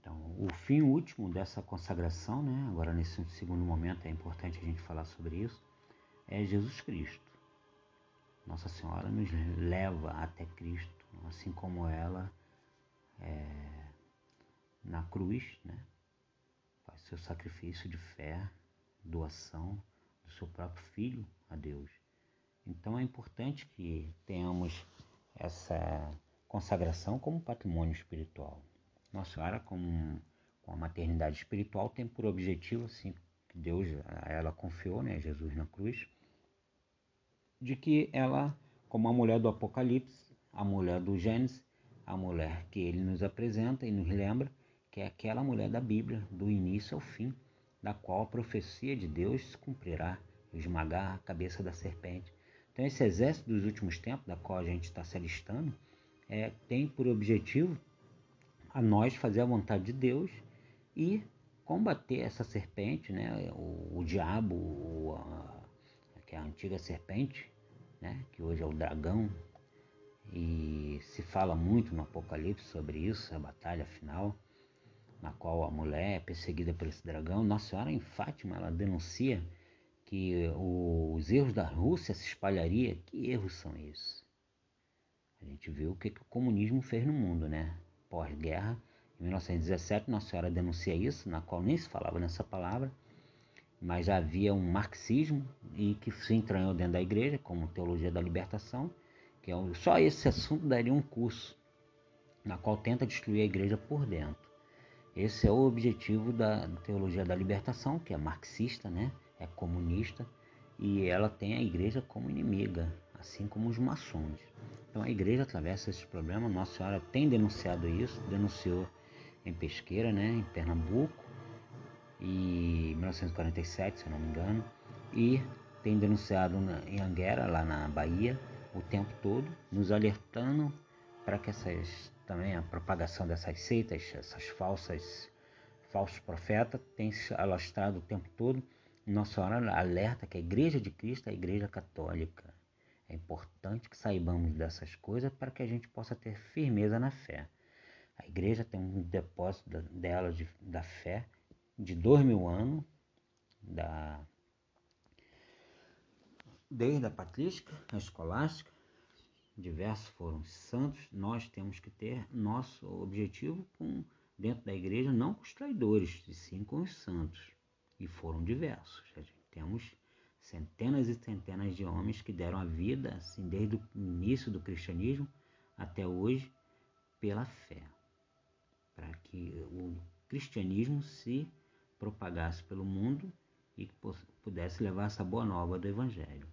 Então, o fim último dessa consagração, né, agora nesse segundo momento é importante a gente falar sobre isso, é Jesus Cristo. Nossa Senhora nos leva até Cristo, assim como ela é, na cruz, né, faz seu sacrifício de fé, doação do seu próprio Filho a Deus. Então é importante que tenhamos essa consagração como patrimônio espiritual. Nossa Senhora, com, a maternidade espiritual, tem por objetivo, assim, que Deus a ela confiou, né, Jesus na cruz, de que ela, como a mulher do Apocalipse, a mulher do Gênesis, a mulher que ele nos apresenta e nos lembra, que é aquela mulher da Bíblia, do início ao fim, da qual a profecia de Deus se cumprirá, esmagar a cabeça da serpente. Então, esse exército dos últimos tempos, da qual a gente está se alistando, é, tem por objetivo a nós fazer a vontade de Deus e combater essa serpente, né, o, o diabo, o, a, que é a antiga serpente, né, que hoje é o dragão, e se fala muito no Apocalipse sobre isso, a batalha final, na qual a mulher é perseguida por esse dragão. Nossa Senhora em Fátima, ela denuncia que os erros da Rússia se espalharia. Que erros são esses? A gente viu o que, que o comunismo fez no mundo, né? Pós-guerra. Em 1917, Nossa Senhora denuncia isso, na qual nem se falava nessa palavra, mas havia um marxismo e que se entranhou dentro da igreja, como teologia da libertação, que é só esse assunto daria um curso, na qual tenta destruir a igreja por dentro. Esse é o objetivo da teologia da libertação, que é marxista, né? é comunista, e ela tem a igreja como inimiga, assim como os maçons. Então a igreja atravessa esses problemas. Nossa Senhora tem denunciado isso, denunciou em Pesqueira, né, em Pernambuco, e 1947, se eu não me engano, e tem denunciado em Anguera, lá na Bahia, o tempo todo, nos alertando para que essas também a propagação dessas seitas, essas falsas falsos profetas, tem se alastrado o tempo todo. Nossa Senhora alerta que a Igreja de Cristo é a Igreja Católica é importante que saibamos dessas coisas para que a gente possa ter firmeza na fé. A igreja tem um depósito dela de, da fé de dois mil anos, da, desde a patrística, a escolástica, diversos foram santos, nós temos que ter nosso objetivo com, dentro da igreja, não com os traidores, e sim com os santos. E foram diversos. Temos centenas e centenas de homens que deram a vida, assim, desde o início do cristianismo até hoje, pela fé, para que o cristianismo se propagasse pelo mundo e pudesse levar essa boa nova do Evangelho.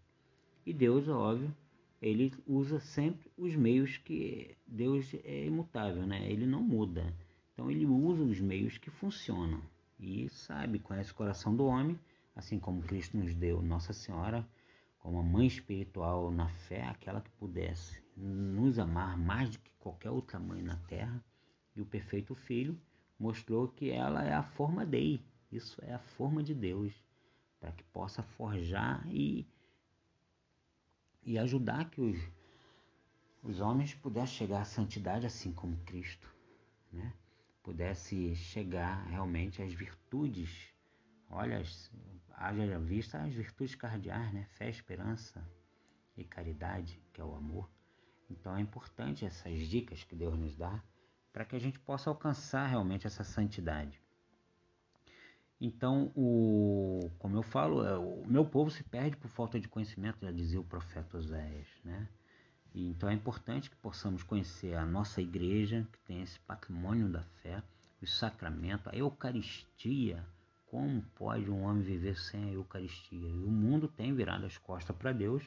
E Deus, óbvio, ele usa sempre os meios que Deus é imutável, né? Ele não muda. Então ele usa os meios que funcionam e sabe, conhece o coração do homem assim como Cristo nos deu Nossa Senhora como a mãe espiritual na fé, aquela que pudesse nos amar mais do que qualquer outra mãe na terra, e o perfeito Filho mostrou que ela é a forma dele, isso é a forma de Deus, para que possa forjar e, e ajudar que os, os homens pudessem chegar à santidade assim como Cristo, né? pudesse chegar realmente às virtudes Olha, haja vista as virtudes cardeais, né? Fé, esperança e caridade, que é o amor. Então é importante essas dicas que Deus nos dá para que a gente possa alcançar realmente essa santidade. Então, o, como eu falo, é, o meu povo se perde por falta de conhecimento, já dizia o profeta Oséias, né? Então é importante que possamos conhecer a nossa igreja, que tem esse patrimônio da fé, os sacramentos, a Eucaristia, como pode um homem viver sem a Eucaristia? E o mundo tem virado as costas para Deus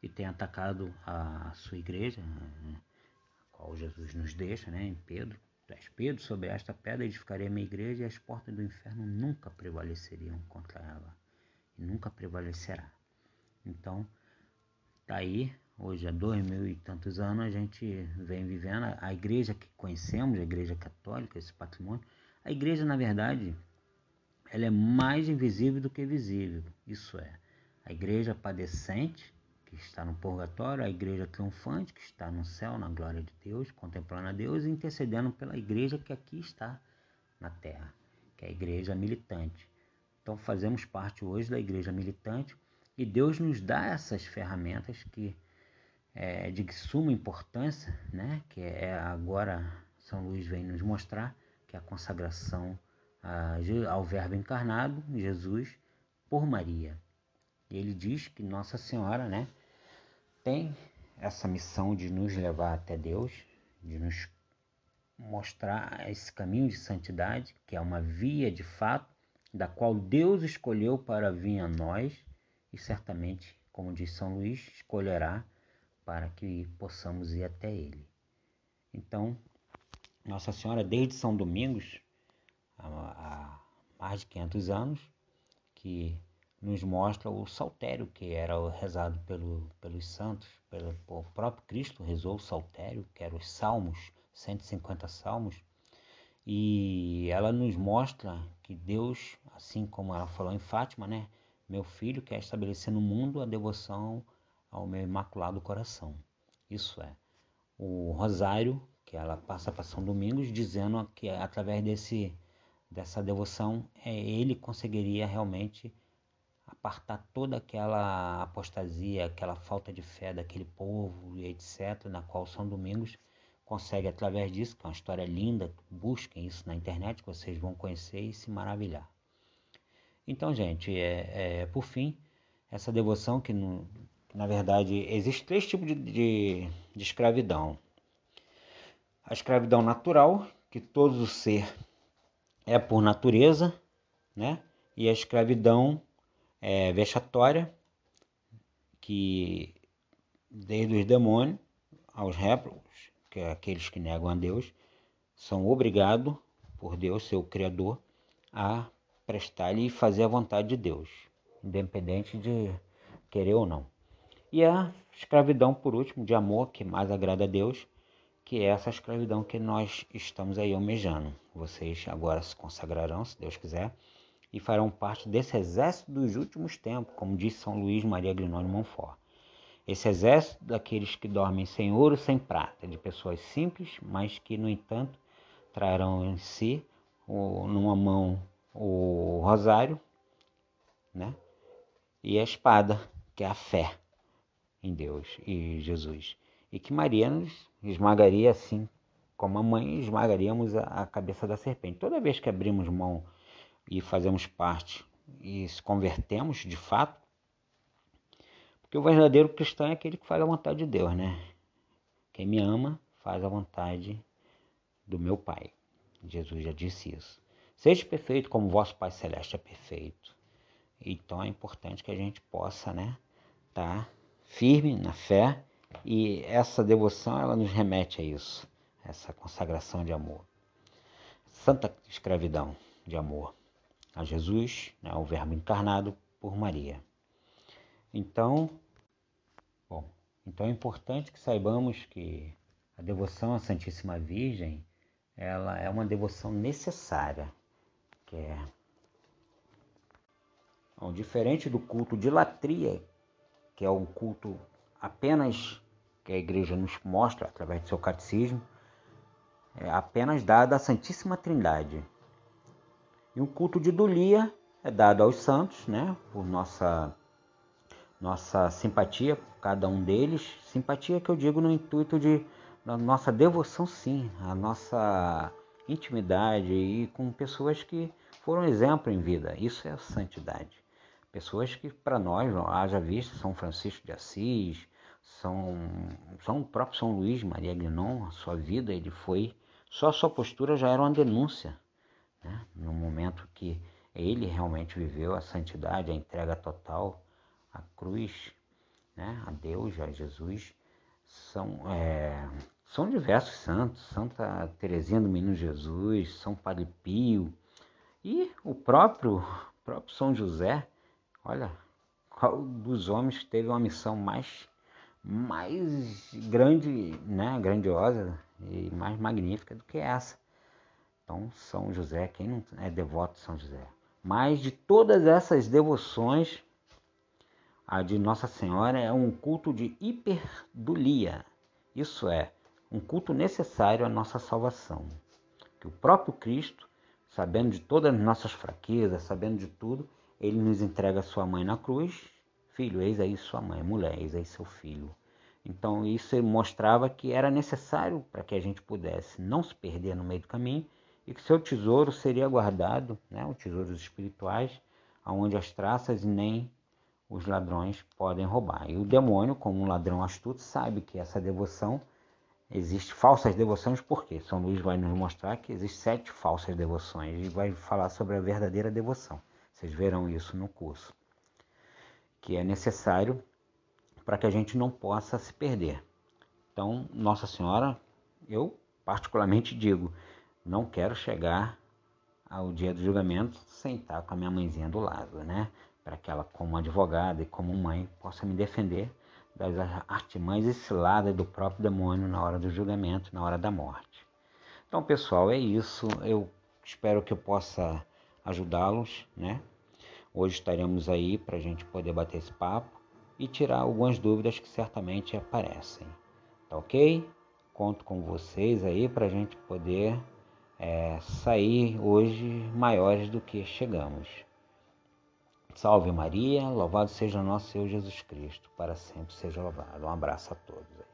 e tem atacado a sua igreja, a qual Jesus nos deixa, né, em Pedro. És Pedro, sobre esta pedra edificarei a minha igreja e as portas do inferno nunca prevaleceriam contra ela. E nunca prevalecerá. Então, tá aí, hoje há dois mil e tantos anos, a gente vem vivendo a igreja que conhecemos, a igreja católica, esse patrimônio. A igreja, na verdade, ela é mais invisível do que visível. Isso é, a igreja padecente, que está no purgatório, a igreja triunfante, que está no céu, na glória de Deus, contemplando a Deus e intercedendo pela igreja que aqui está na Terra, que é a igreja militante. Então fazemos parte hoje da igreja militante e Deus nos dá essas ferramentas que é de suma importância, né? que é agora São Luís vem nos mostrar, que é a consagração ao Verbo encarnado, Jesus, por Maria. Ele diz que Nossa Senhora né, tem essa missão de nos levar até Deus, de nos mostrar esse caminho de santidade, que é uma via de fato, da qual Deus escolheu para vir a nós e certamente, como diz São Luís, escolherá para que possamos ir até Ele. Então, Nossa Senhora, desde São Domingos, há mais de 500 anos, que nos mostra o saltério que era rezado pelo, pelos santos, pelo, o próprio Cristo rezou o saltério, que eram os salmos, 150 salmos, e ela nos mostra que Deus, assim como ela falou em Fátima, né, meu filho quer estabelecer no mundo a devoção ao meu imaculado coração. Isso é, o rosário que ela passa para São Domingos, dizendo que através desse dessa devoção é, ele conseguiria realmente apartar toda aquela apostasia, aquela falta de fé daquele povo e etc, na qual São Domingos consegue através disso, que é uma história linda, busquem isso na internet que vocês vão conhecer e se maravilhar. Então, gente, é, é por fim, essa devoção que, no, na verdade, existe três tipos de, de, de escravidão. A escravidão natural, que todo ser é por natureza, né? E a escravidão é, vexatória, que desde os demônios aos réprobos, que é aqueles que negam a Deus, são obrigados por Deus, seu Criador, a prestar-lhe e fazer a vontade de Deus, independente de querer ou não. E a escravidão, por último, de amor, que mais agrada a Deus, que é essa escravidão que nós estamos aí almejando. Vocês agora se consagrarão, se Deus quiser, e farão parte desse exército dos últimos tempos, como disse São Luís Maria Grinoni Monfort. Esse exército daqueles que dormem sem ouro, sem prata, de pessoas simples, mas que, no entanto, trarão em si, numa mão, o rosário, né? E a espada, que é a fé em Deus e Jesus. E que Maria nos esmagaria assim, como a mãe esmagaríamos a, cabeça da serpente. Toda vez que abrimos mão e fazemos parte e se convertemos de fato, porque o verdadeiro cristão é aquele que faz a vontade de Deus, né? Quem me ama faz a vontade do meu Pai. Jesus já disse isso. Seja perfeito como vosso Pai Celeste é perfeito. Então é importante que a gente possa, né, estar tá firme na fé e essa devoção ela nos remete a isso, essa consagração de amor. Santa escravidão de amor a Jesus, né, o Verbo encarnado por Maria. Então, bom, então é importante que saibamos que a devoção à Santíssima Virgem, ela é uma devoção necessária que é bom, diferente do culto de latria, que é um culto apenas que a igreja nos mostra através do seu catecismo, é apenas dada à Santíssima Trindade. E o culto de Dulia é dado aos santos, né, por nossa nossa simpatia por cada um deles, simpatia que eu digo no intuito de nossa devoção sim, a nossa intimidade e com pessoas que foram exemplo em vida. Isso é santidade. Pessoas que, para nós, haja visto São Francisco de Assis, São, São o próprio São Luís Maria Guinon, a sua vida, ele foi. Só a sua postura já era uma denúncia. Né? No momento que ele realmente viveu a santidade, a entrega total, a cruz, né? a Deus, a Jesus, são, é, são diversos santos, Santa Teresinha do Menino Jesus, São Padre Pio, e o próprio, próprio São José, olha, qual dos homens teve uma missão mais, mais grande, né, grandiosa e mais magnífica do que essa. Então, São José, quem não é devoto de São José? Mas de todas essas devoções, a de Nossa Senhora é um culto de hiperdulia. Isso é, um culto necessário à nossa salvação. Que o próprio Cristo sabendo de todas as nossas fraquezas, sabendo de tudo, ele nos entrega sua mãe na cruz. Filho, eis aí sua mãe, mulher, eis aí seu filho. Então isso mostrava que era necessário para que a gente pudesse não se perder no meio do caminho e que seu tesouro seria guardado, né, os tesouros espirituais, aonde as traças nem os ladrões podem roubar. E o demônio, como um ladrão astuto, sabe que essa devoção existe falsas devoções, porque São Luís vai nos mostrar que existem sete falsas devoções e vai falar sobre a verdadeira devoção. Vocês verão isso no curso, que é necessário para que a gente não possa se perder. Então, Nossa Senhora, eu particularmente digo, não quero chegar ao dia do julgamento sem estar com a minha mãezinha do lado, né? Para que ela, como advogada e como mãe, possa me defender das artimanhas e ciladas do próprio demônio na hora do julgamento, na hora da morte. Então, pessoal, é isso. Eu espero que eu possa ajudá-los, né? Hoje estaremos aí para a gente poder bater esse papo e tirar algumas dúvidas que certamente aparecem. Tá ok? Conto com vocês aí para a gente poder é, sair hoje maiores do que chegamos. Salve Maria, louvado seja nosso Senhor Jesus Cristo, para sempre seja louvado. Um abraço a todos.